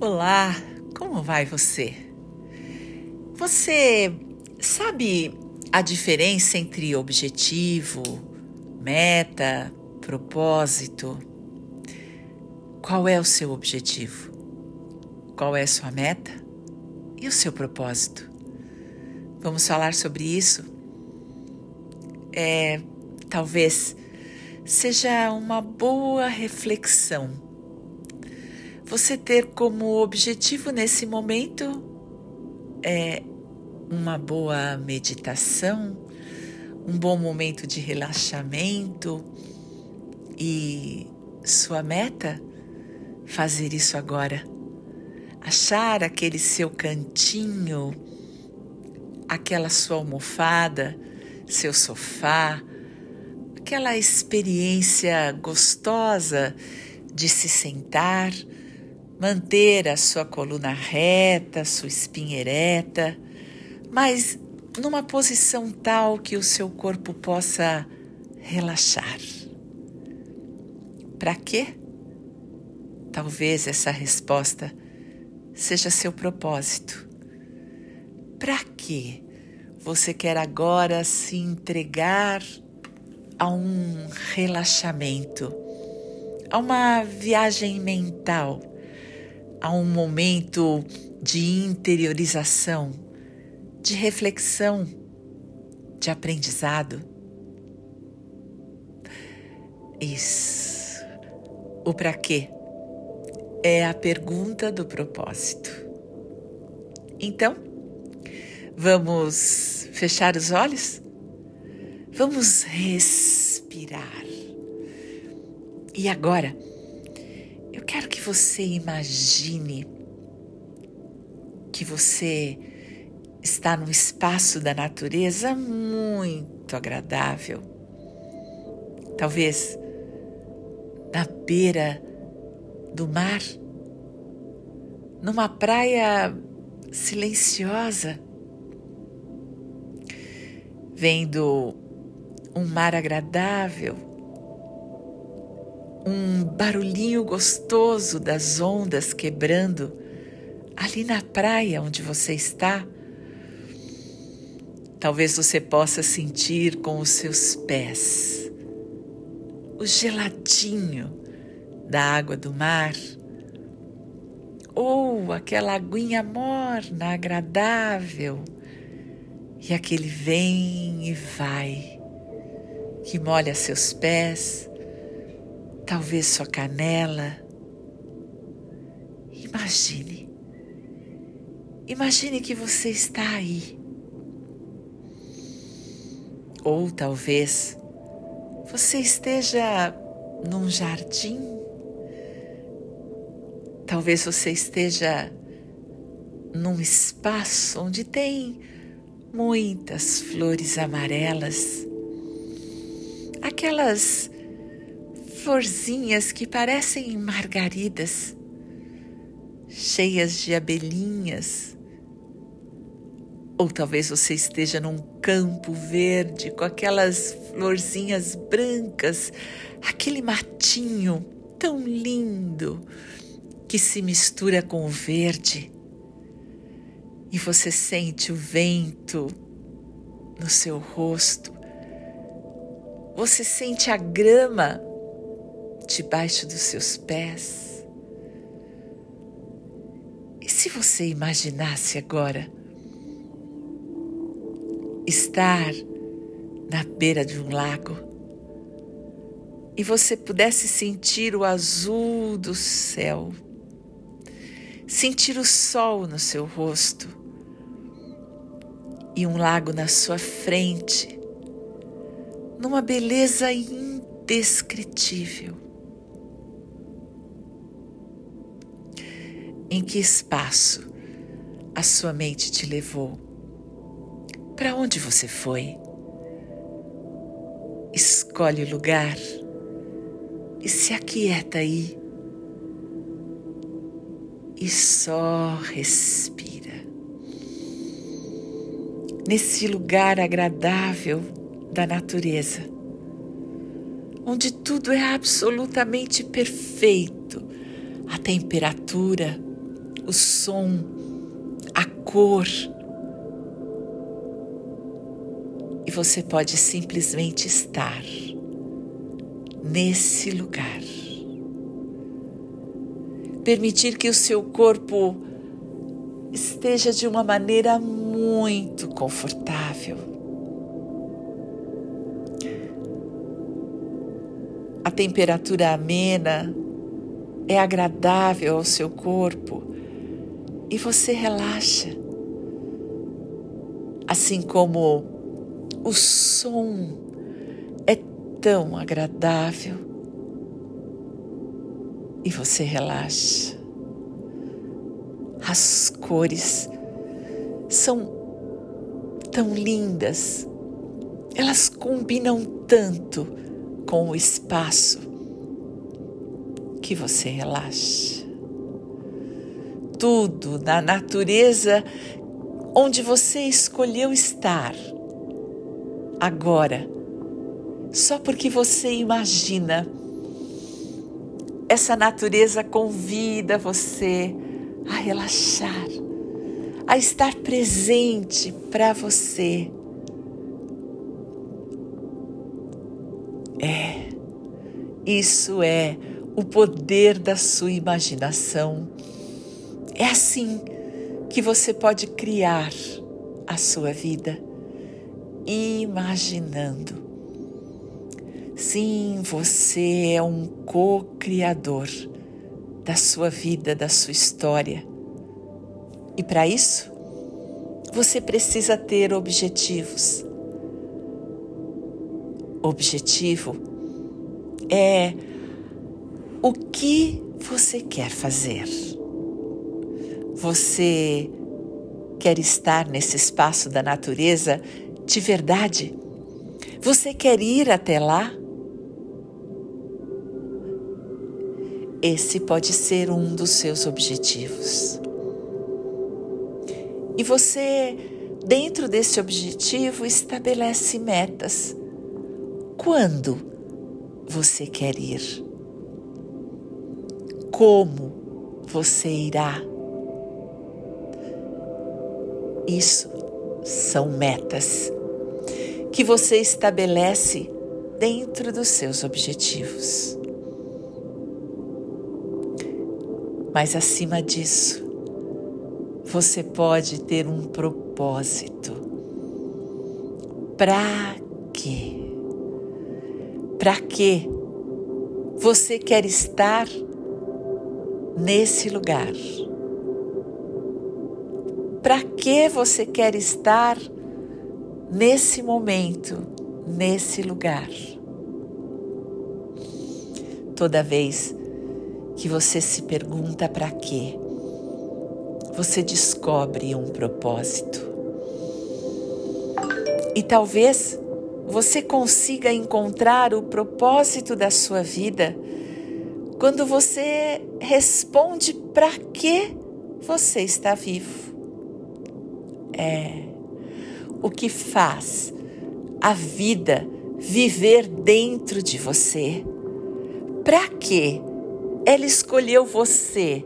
Olá, como vai você? Você sabe a diferença entre objetivo, meta, propósito? Qual é o seu objetivo? Qual é a sua meta? E o seu propósito? Vamos falar sobre isso? É, talvez seja uma boa reflexão você ter como objetivo nesse momento é uma boa meditação, um bom momento de relaxamento e sua meta fazer isso agora. Achar aquele seu cantinho, aquela sua almofada, seu sofá, aquela experiência gostosa de se sentar manter a sua coluna reta, sua espinha ereta, mas numa posição tal que o seu corpo possa relaxar. Para quê? Talvez essa resposta seja seu propósito. Para que você quer agora se entregar a um relaxamento, a uma viagem mental? A um momento de interiorização, de reflexão, de aprendizado. Isso. O para quê? É a pergunta do propósito. Então, vamos fechar os olhos? Vamos respirar. E agora, você imagine que você está num espaço da natureza muito agradável. Talvez na beira do mar, numa praia silenciosa, vendo um mar agradável um barulhinho gostoso das ondas quebrando ali na praia onde você está. Talvez você possa sentir com os seus pés o geladinho da água do mar ou aquela aguinha morna, agradável, e aquele vem e vai que molha seus pés talvez sua canela. Imagine, imagine que você está aí. Ou talvez você esteja num jardim. Talvez você esteja num espaço onde tem muitas flores amarelas, aquelas florzinhas que parecem margaridas, cheias de abelhinhas. Ou talvez você esteja num campo verde com aquelas florzinhas brancas, aquele matinho tão lindo que se mistura com o verde. E você sente o vento no seu rosto. Você sente a grama debaixo dos seus pés. E se você imaginasse agora estar na beira de um lago e você pudesse sentir o azul do céu, sentir o sol no seu rosto e um lago na sua frente, numa beleza indescritível. Em que espaço a sua mente te levou? Para onde você foi? Escolhe o lugar e se aquieta aí. E só respira. Nesse lugar agradável da natureza, onde tudo é absolutamente perfeito a temperatura, o som, a cor. E você pode simplesmente estar nesse lugar. Permitir que o seu corpo esteja de uma maneira muito confortável. A temperatura amena é agradável ao seu corpo e você relaxa. Assim como o som é tão agradável e você relaxa. As cores são tão lindas, elas combinam tanto com o espaço que você relaxa. Tudo na natureza onde você escolheu estar. Agora, só porque você imagina, essa natureza convida você a relaxar, a estar presente para você. É, isso é o poder da sua imaginação. É assim que você pode criar a sua vida, imaginando. Sim, você é um co-criador da sua vida, da sua história. E para isso, você precisa ter objetivos. Objetivo é o que você quer fazer. Você quer estar nesse espaço da natureza de verdade? Você quer ir até lá? Esse pode ser um dos seus objetivos. E você, dentro desse objetivo, estabelece metas. Quando você quer ir? como você irá. Isso são metas que você estabelece dentro dos seus objetivos. Mas acima disso, você pode ter um propósito. Para quê? Para que você quer estar nesse lugar? Para que você quer estar nesse momento, nesse lugar? Toda vez que você se pergunta para quê, você descobre um propósito. E talvez você consiga encontrar o propósito da sua vida quando você responde para que você está vivo. É o que faz a vida viver dentro de você. Para que ela escolheu você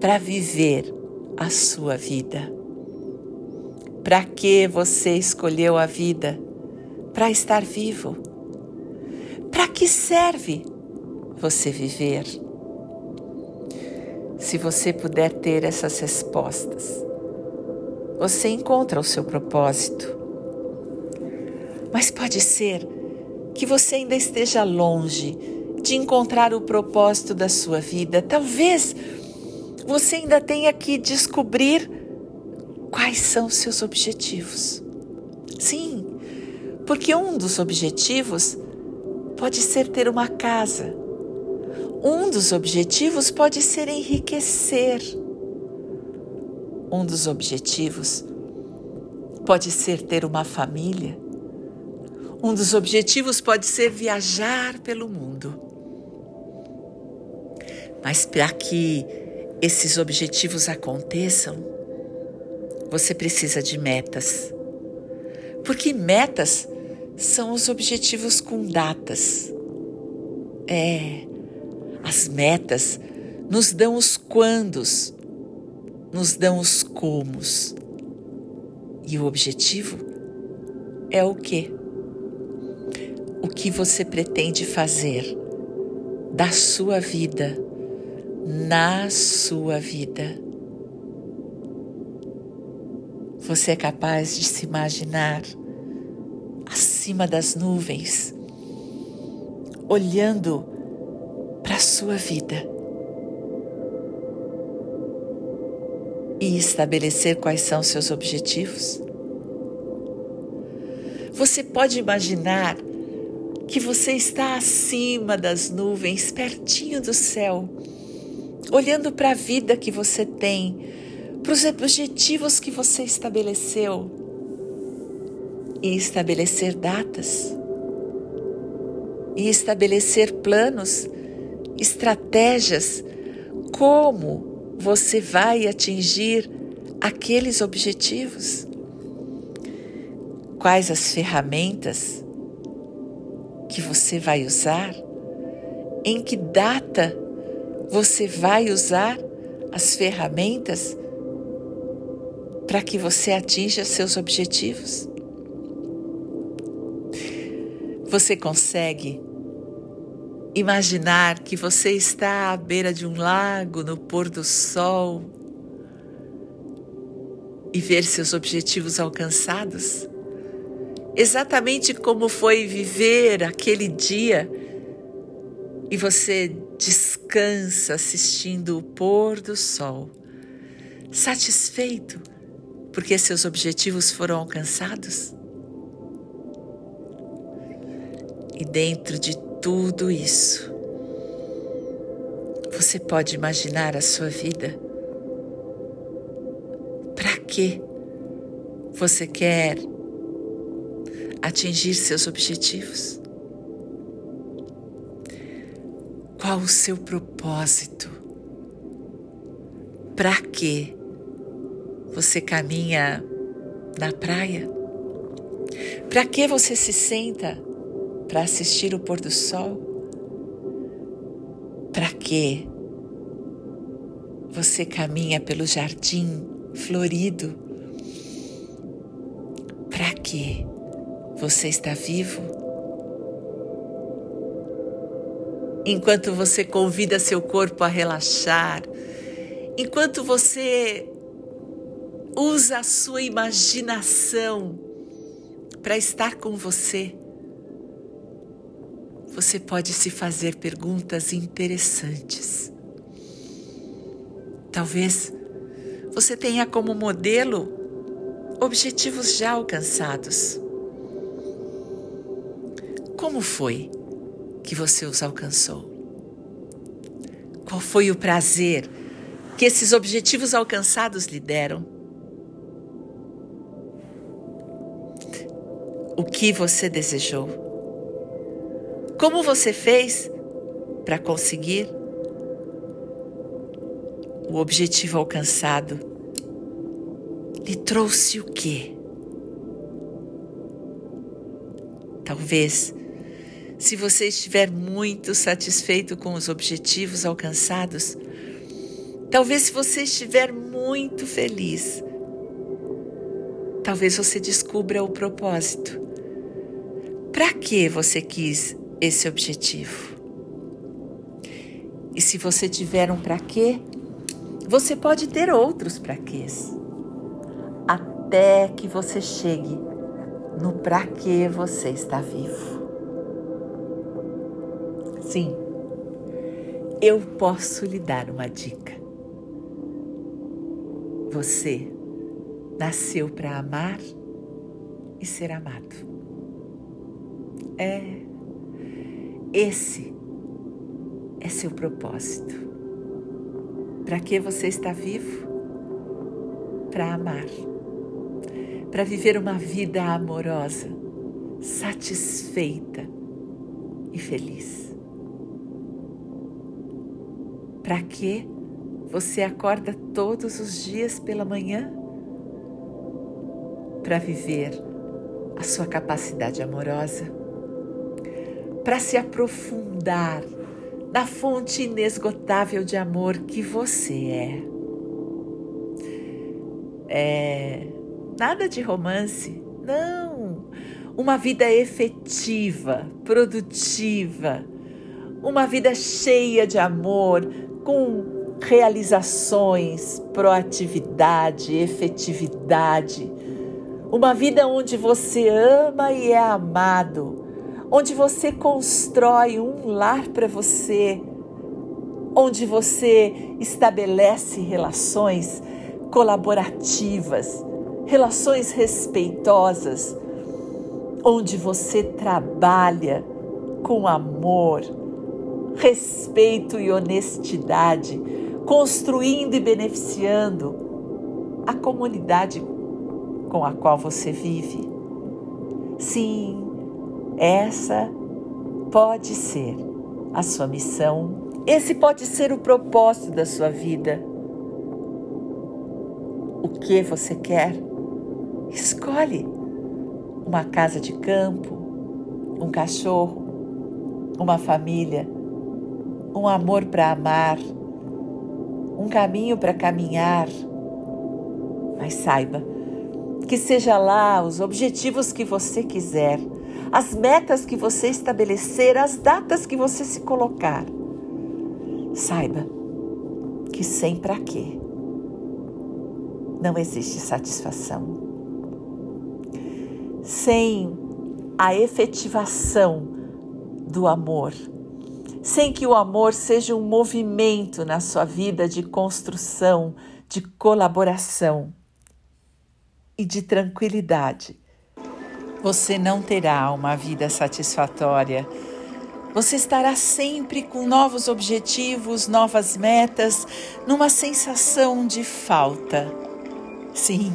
para viver a sua vida? Para que você escolheu a vida? Para estar vivo? Para que serve você viver. Se você puder ter essas respostas, você encontra o seu propósito. Mas pode ser que você ainda esteja longe de encontrar o propósito da sua vida. Talvez você ainda tenha que descobrir quais são seus objetivos. Sim, porque um dos objetivos pode ser ter uma casa um dos objetivos pode ser enriquecer. Um dos objetivos pode ser ter uma família. Um dos objetivos pode ser viajar pelo mundo. Mas para que esses objetivos aconteçam, você precisa de metas. Porque metas são os objetivos com datas. É, as metas nos dão os quandos, nos dão os comos. E o objetivo é o quê? O que você pretende fazer da sua vida, na sua vida. Você é capaz de se imaginar acima das nuvens, olhando para a sua vida e estabelecer quais são seus objetivos? Você pode imaginar que você está acima das nuvens, pertinho do céu, olhando para a vida que você tem, para os objetivos que você estabeleceu e estabelecer datas e estabelecer planos, estratégias, como você vai atingir aqueles objetivos. Quais as ferramentas que você vai usar? Em que data você vai usar as ferramentas para que você atinja seus objetivos? Você consegue imaginar que você está à beira de um lago no pôr do sol e ver seus objetivos alcançados? Exatamente como foi viver aquele dia e você descansa assistindo o pôr do sol, satisfeito porque seus objetivos foram alcançados? E dentro de tudo isso, você pode imaginar a sua vida? Para que você quer atingir seus objetivos? Qual o seu propósito? Para que você caminha na praia? Para que você se senta para assistir o pôr do sol? Para que você caminha pelo jardim florido? Para que você está vivo? Enquanto você convida seu corpo a relaxar, enquanto você Usa a sua imaginação para estar com você. Você pode se fazer perguntas interessantes. Talvez você tenha como modelo objetivos já alcançados. Como foi que você os alcançou? Qual foi o prazer que esses objetivos alcançados lhe deram? o que você desejou. Como você fez para conseguir o objetivo alcançado? Lhe trouxe o quê? Talvez, se você estiver muito satisfeito com os objetivos alcançados, talvez se você estiver muito feliz, talvez você descubra o propósito para que você quis esse objetivo? E se você tiver um para quê, você pode ter outros para quês. Até que você chegue no para que você está vivo. Sim, eu posso lhe dar uma dica. Você nasceu para amar e ser amado. É. Esse é seu propósito. Para que você está vivo? Para amar. Para viver uma vida amorosa, satisfeita e feliz. Para que você acorda todos os dias pela manhã? Para viver a sua capacidade amorosa para se aprofundar na fonte inesgotável de amor que você é. É, nada de romance, não. Uma vida efetiva, produtiva, uma vida cheia de amor, com realizações, proatividade, efetividade. Uma vida onde você ama e é amado, onde você constrói um lar para você, onde você estabelece relações colaborativas, relações respeitosas, onde você trabalha com amor, respeito e honestidade, construindo e beneficiando a comunidade com a qual você vive. Sim, essa pode ser a sua missão, esse pode ser o propósito da sua vida. O que você quer? Escolhe uma casa de campo, um cachorro, uma família, um amor para amar, um caminho para caminhar. Mas saiba que seja lá os objetivos que você quiser, as metas que você estabelecer, as datas que você se colocar. Saiba que sem para quê não existe satisfação. Sem a efetivação do amor, sem que o amor seja um movimento na sua vida de construção, de colaboração e de tranquilidade, você não terá uma vida satisfatória. Você estará sempre com novos objetivos, novas metas, numa sensação de falta. Sim,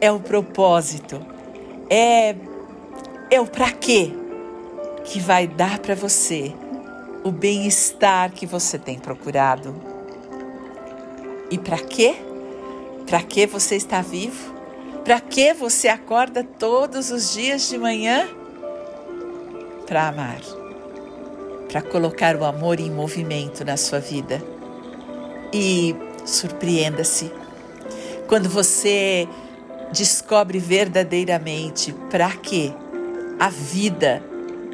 é o propósito, é, é o para quê que vai dar para você o bem-estar que você tem procurado. E para quê? Para que você está vivo? Para que você acorda todos os dias de manhã? Para amar. Para colocar o amor em movimento na sua vida. E surpreenda-se quando você descobre verdadeiramente para que a vida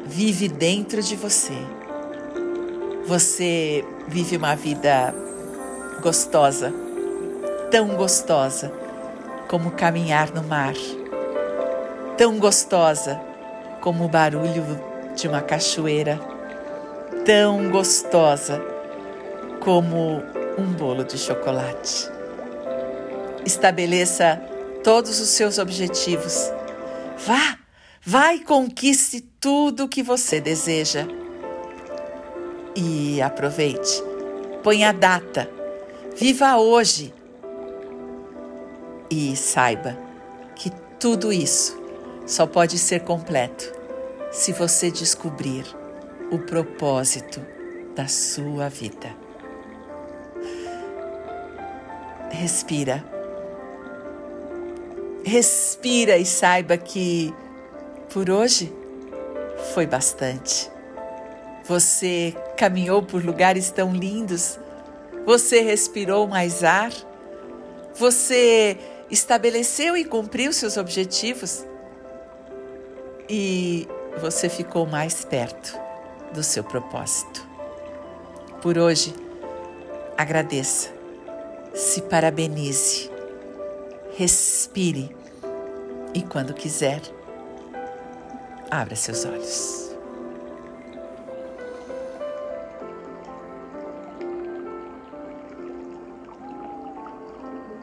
vive dentro de você você vive uma vida gostosa, tão gostosa como caminhar no mar, tão gostosa como o barulho de uma cachoeira, tão gostosa como um bolo de chocolate. Estabeleça todos os seus objetivos. Vá, vá e conquiste tudo o que você deseja e aproveite. Ponha a data. Viva hoje. E saiba que tudo isso só pode ser completo se você descobrir o propósito da sua vida. Respira. Respira e saiba que por hoje foi bastante. Você caminhou por lugares tão lindos. Você respirou mais ar. Você estabeleceu e cumpriu seus objetivos. E você ficou mais perto do seu propósito. Por hoje, agradeça, se parabenize, respire e, quando quiser, abra seus olhos.